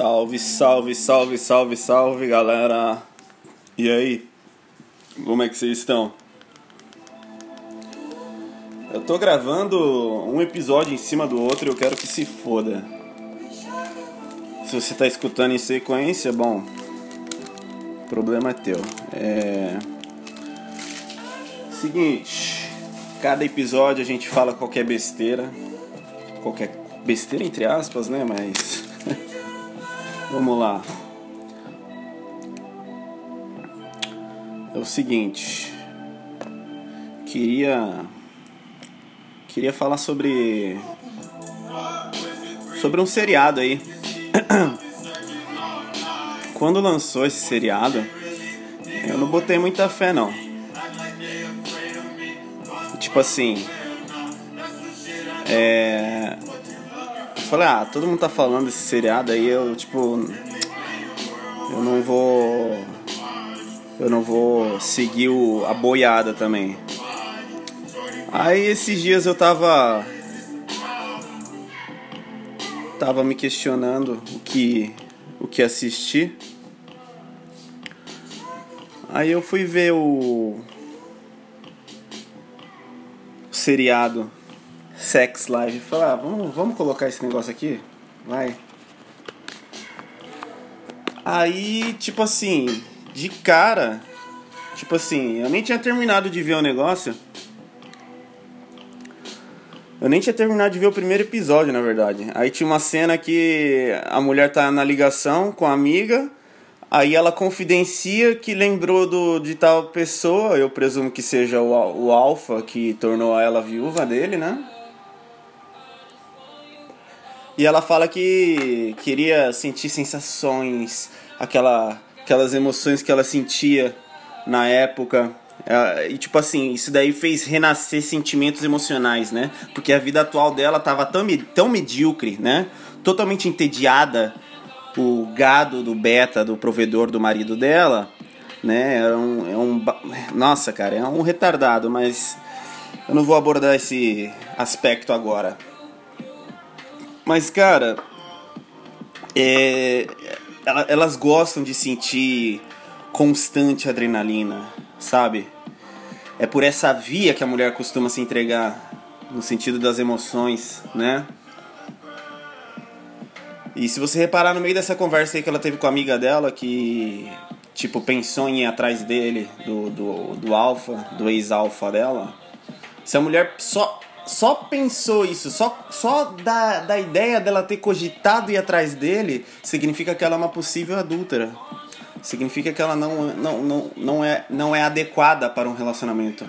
Salve, salve, salve, salve, salve, galera. E aí? Como é que vocês estão? Eu tô gravando um episódio em cima do outro e eu quero que se foda. Se você tá escutando em sequência, bom, problema é teu. É. Seguinte, cada episódio a gente fala qualquer besteira. Qualquer besteira entre aspas, né? Mas. Vamos lá. É o seguinte. Queria. Queria falar sobre. Sobre um seriado aí. Quando lançou esse seriado, eu não botei muita fé não. Tipo assim. É. Falei, ah, todo mundo tá falando desse seriado aí, eu tipo. Eu não vou. Eu não vou seguir o, a boiada também. Aí esses dias eu tava. Tava me questionando o que. o que assistir. Aí eu fui ver o. o seriado Sex Live. Falei, ah, vamos, vamos colocar esse negócio aqui? Vai. Aí, tipo assim, de cara, tipo assim, eu nem tinha terminado de ver o negócio. Eu nem tinha terminado de ver o primeiro episódio, na verdade. Aí tinha uma cena que a mulher tá na ligação com a amiga. Aí ela confidencia que lembrou do, de tal pessoa, eu presumo que seja o, o Alpha que tornou ela viúva dele, né? E ela fala que queria sentir sensações, aquela, aquelas emoções que ela sentia na época. E tipo assim, isso daí fez renascer sentimentos emocionais, né? Porque a vida atual dela tava tão, tão medíocre, né? Totalmente entediada. O gado do beta, do provedor do marido dela, né? É um, é um. Nossa, cara, é um retardado, mas eu não vou abordar esse aspecto agora. Mas, cara, é, elas gostam de sentir constante adrenalina, sabe? É por essa via que a mulher costuma se entregar, no sentido das emoções, né? E se você reparar no meio dessa conversa aí que ela teve com a amiga dela, que, tipo, pensou em ir atrás dele, do, do, do alfa, do ex-alfa dela, se a mulher só só pensou isso, só, só da, da ideia dela ter cogitado ir atrás dele, significa que ela é uma possível adúltera. Significa que ela não, não, não, não, é, não é adequada para um relacionamento.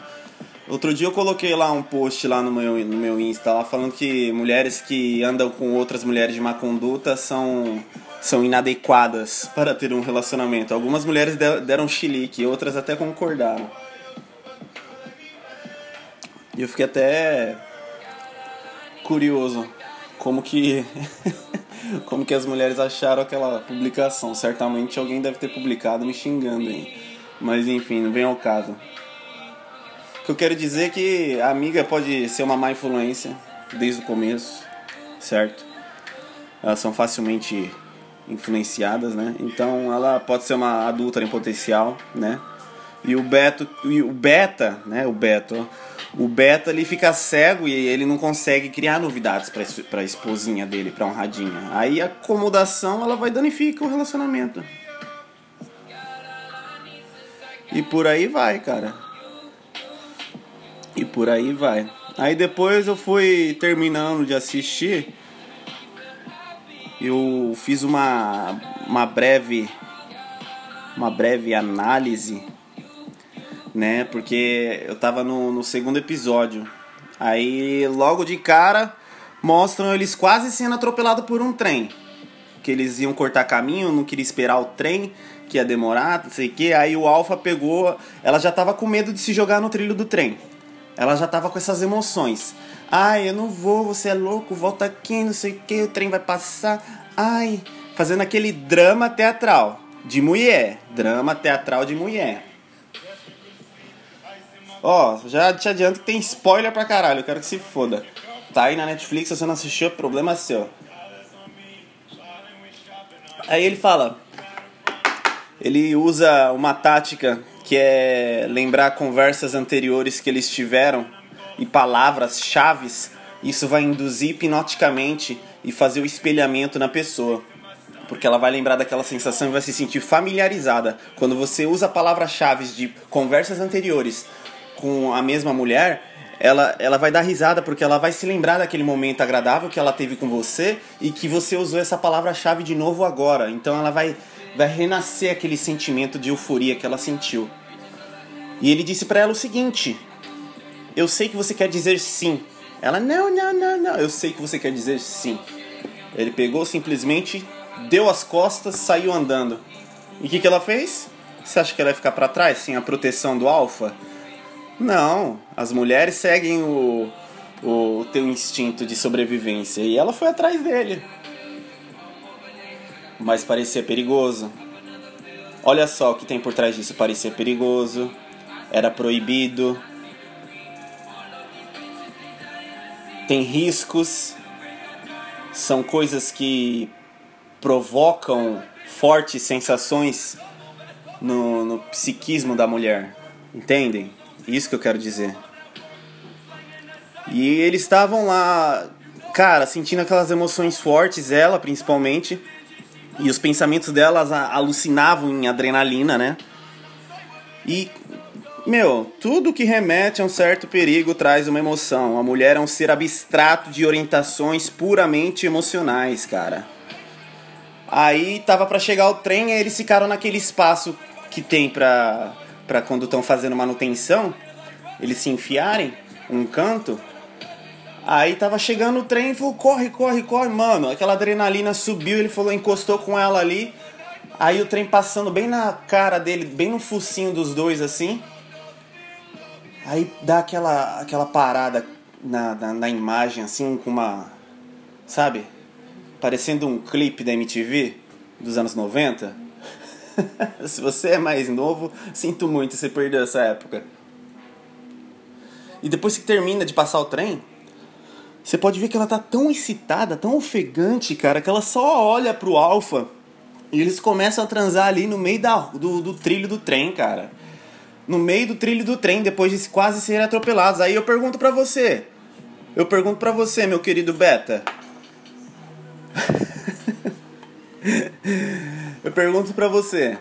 Outro dia eu coloquei lá um post lá no meu, no meu Insta, lá falando que mulheres que andam com outras mulheres de má conduta são, são inadequadas para ter um relacionamento. Algumas mulheres deram chilique, outras até concordaram. E eu fiquei até curioso como que como que as mulheres acharam aquela publicação. Certamente alguém deve ter publicado me xingando aí. Mas enfim, não vem ao caso. O que eu quero dizer é que a amiga pode ser uma má influência desde o começo, certo? Elas são facilmente influenciadas, né? Então ela pode ser uma adulta em potencial, né? E o Beto, e o Beta, né? O Beto, o Beta ele fica cego e ele não consegue criar novidades para a esposinha dele, para honradinha. Aí a acomodação ela vai danificar o relacionamento. E por aí vai, cara. E por aí vai. Aí depois eu fui terminando de assistir. Eu fiz uma uma breve uma breve análise né? Porque eu tava no, no segundo episódio. Aí logo de cara mostram eles quase sendo atropelados por um trem. Que eles iam cortar caminho, não queria esperar o trem, que ia demorar, não sei o que. Aí o Alpha pegou. Ela já tava com medo de se jogar no trilho do trem. Ela já tava com essas emoções. Ai, eu não vou, você é louco, volta aqui, não sei o que, o trem vai passar. Ai, fazendo aquele drama teatral de mulher. Drama teatral de mulher. Ó, já te adianto que tem spoiler pra caralho, eu quero que se foda. Tá aí na Netflix, se você não assistiu, problema seu. Aí ele fala. Ele usa uma tática que é lembrar conversas anteriores que eles tiveram e palavras chaves. Isso vai induzir hipnoticamente e fazer o espelhamento na pessoa. Porque ela vai lembrar daquela sensação e vai se sentir familiarizada. Quando você usa palavras-chave de conversas anteriores com a mesma mulher, ela, ela vai dar risada porque ela vai se lembrar daquele momento agradável que ela teve com você e que você usou essa palavra-chave de novo agora. Então ela vai, vai renascer aquele sentimento de euforia que ela sentiu. E ele disse para ela o seguinte: Eu sei que você quer dizer sim. Ela, não, não, não, não, eu sei que você quer dizer sim. Ele pegou simplesmente, deu as costas, saiu andando. E o que, que ela fez? Você acha que ela vai ficar para trás sem a proteção do alfa? Não, as mulheres seguem o, o teu instinto de sobrevivência e ela foi atrás dele. Mas parecia perigoso. Olha só o que tem por trás disso: parecia perigoso, era proibido, tem riscos, são coisas que provocam fortes sensações no, no psiquismo da mulher, entendem? Isso que eu quero dizer. E eles estavam lá, cara, sentindo aquelas emoções fortes, ela principalmente. E os pensamentos delas alucinavam em adrenalina, né? E, meu, tudo que remete a um certo perigo traz uma emoção. A mulher é um ser abstrato de orientações puramente emocionais, cara. Aí tava para chegar o trem e eles ficaram naquele espaço que tem pra para quando estão fazendo manutenção, eles se enfiarem um canto. Aí tava chegando o trem e falou: corre, corre, corre, mano. Aquela adrenalina subiu, ele falou, encostou com ela ali. Aí o trem passando bem na cara dele, bem no focinho dos dois assim. Aí dá aquela, aquela parada na, na, na imagem, assim, com uma. Sabe? Parecendo um clipe da MTV dos anos 90. Se você é mais novo, sinto muito você perdeu essa época. E depois que termina de passar o trem, você pode ver que ela tá tão excitada, tão ofegante, cara, que ela só olha pro Alpha e eles começam a transar ali no meio da, do, do trilho do trem, cara. No meio do trilho do trem, depois de quase serem atropelados. Aí eu pergunto pra você. Eu pergunto pra você, meu querido Beta. Eu pergunto para você: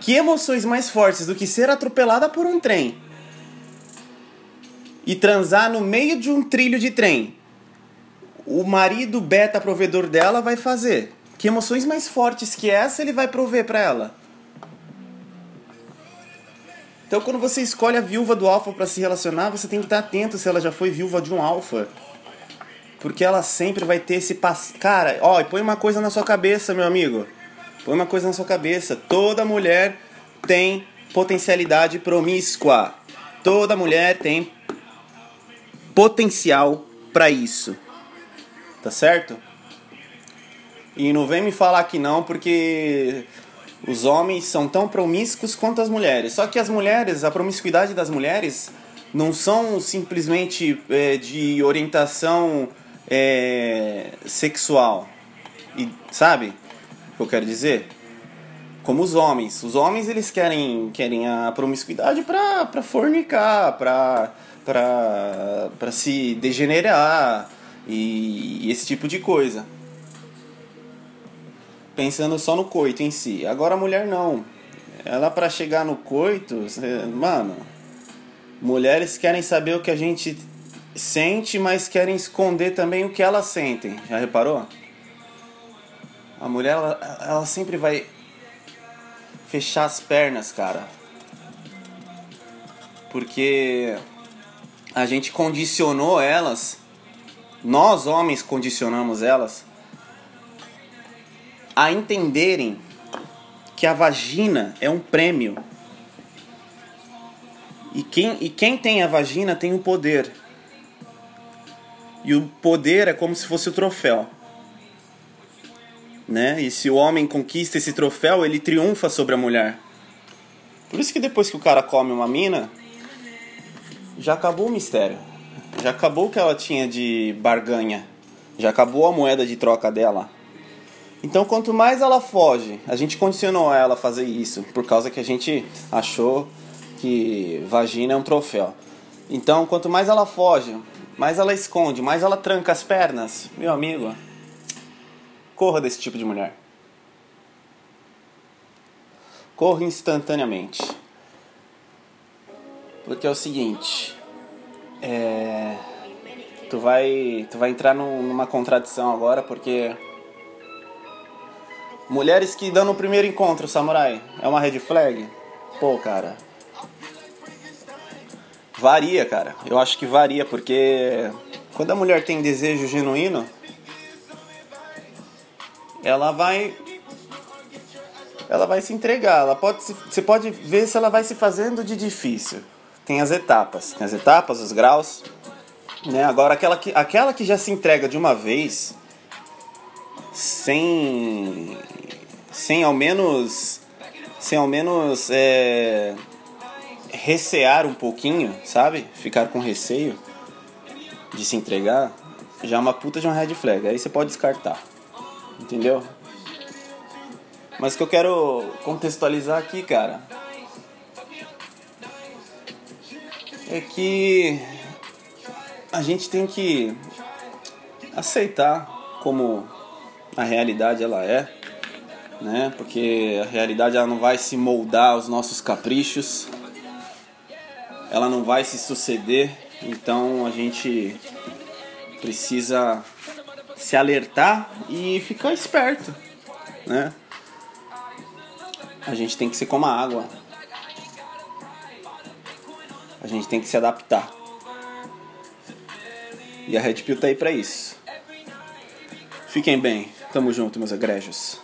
que emoções mais fortes do que ser atropelada por um trem e transar no meio de um trilho de trem? O marido beta provedor dela vai fazer. Que emoções mais fortes que essa ele vai prover para ela? Então, quando você escolhe a viúva do alfa para se relacionar, você tem que estar atento se ela já foi viúva de um alfa. Porque ela sempre vai ter esse pass... Cara, ó, põe uma coisa na sua cabeça, meu amigo. Põe uma coisa na sua cabeça. Toda mulher tem potencialidade promíscua. Toda mulher tem potencial para isso. Tá certo? E não vem me falar que não, porque os homens são tão promíscuos quanto as mulheres. Só que as mulheres, a promiscuidade das mulheres não são simplesmente é, de orientação é, sexual. E, sabe? Que eu quero dizer? Como os homens. Os homens eles querem, querem a promiscuidade pra, pra fornicar, pra, pra, pra se degenerar e, e esse tipo de coisa. Pensando só no coito em si. Agora a mulher não. Ela para chegar no coito, mano, mulheres querem saber o que a gente sente, mas querem esconder também o que elas sentem. Já reparou? A mulher, ela, ela sempre vai fechar as pernas, cara. Porque a gente condicionou elas, nós homens condicionamos elas a entenderem que a vagina é um prêmio. E quem, e quem tem a vagina tem o poder. E o poder é como se fosse o troféu né? E se o homem conquista esse troféu, ele triunfa sobre a mulher. Por isso que depois que o cara come uma mina, já acabou o mistério. Já acabou o que ela tinha de barganha. Já acabou a moeda de troca dela. Então, quanto mais ela foge, a gente condicionou ela a fazer isso por causa que a gente achou que vagina é um troféu. Então, quanto mais ela foge, mais ela esconde, mais ela tranca as pernas, meu amigo, corra desse tipo de mulher. Corra instantaneamente. Porque é o seguinte, é, tu vai, tu vai entrar numa contradição agora porque mulheres que dão no primeiro encontro, samurai, é uma red flag? Pô, cara. Varia, cara. Eu acho que varia porque quando a mulher tem desejo genuíno, ela vai ela vai se entregar, ela pode você pode ver se ela vai se fazendo de difícil. Tem as etapas, tem as etapas, os graus, né? Agora aquela que aquela que já se entrega de uma vez sem sem ao menos sem ao menos é, recear um pouquinho, sabe? Ficar com receio de se entregar, já é uma puta de uma red flag. Aí você pode descartar. Entendeu? Mas que eu quero contextualizar aqui, cara, é que a gente tem que aceitar como a realidade ela é, né? Porque a realidade ela não vai se moldar aos nossos caprichos, ela não vai se suceder, então a gente precisa se alertar e ficar esperto, né? A gente tem que ser como a água. A gente tem que se adaptar. E a Red Pill tá aí pra isso. Fiquem bem. Tamo junto, meus egrégios.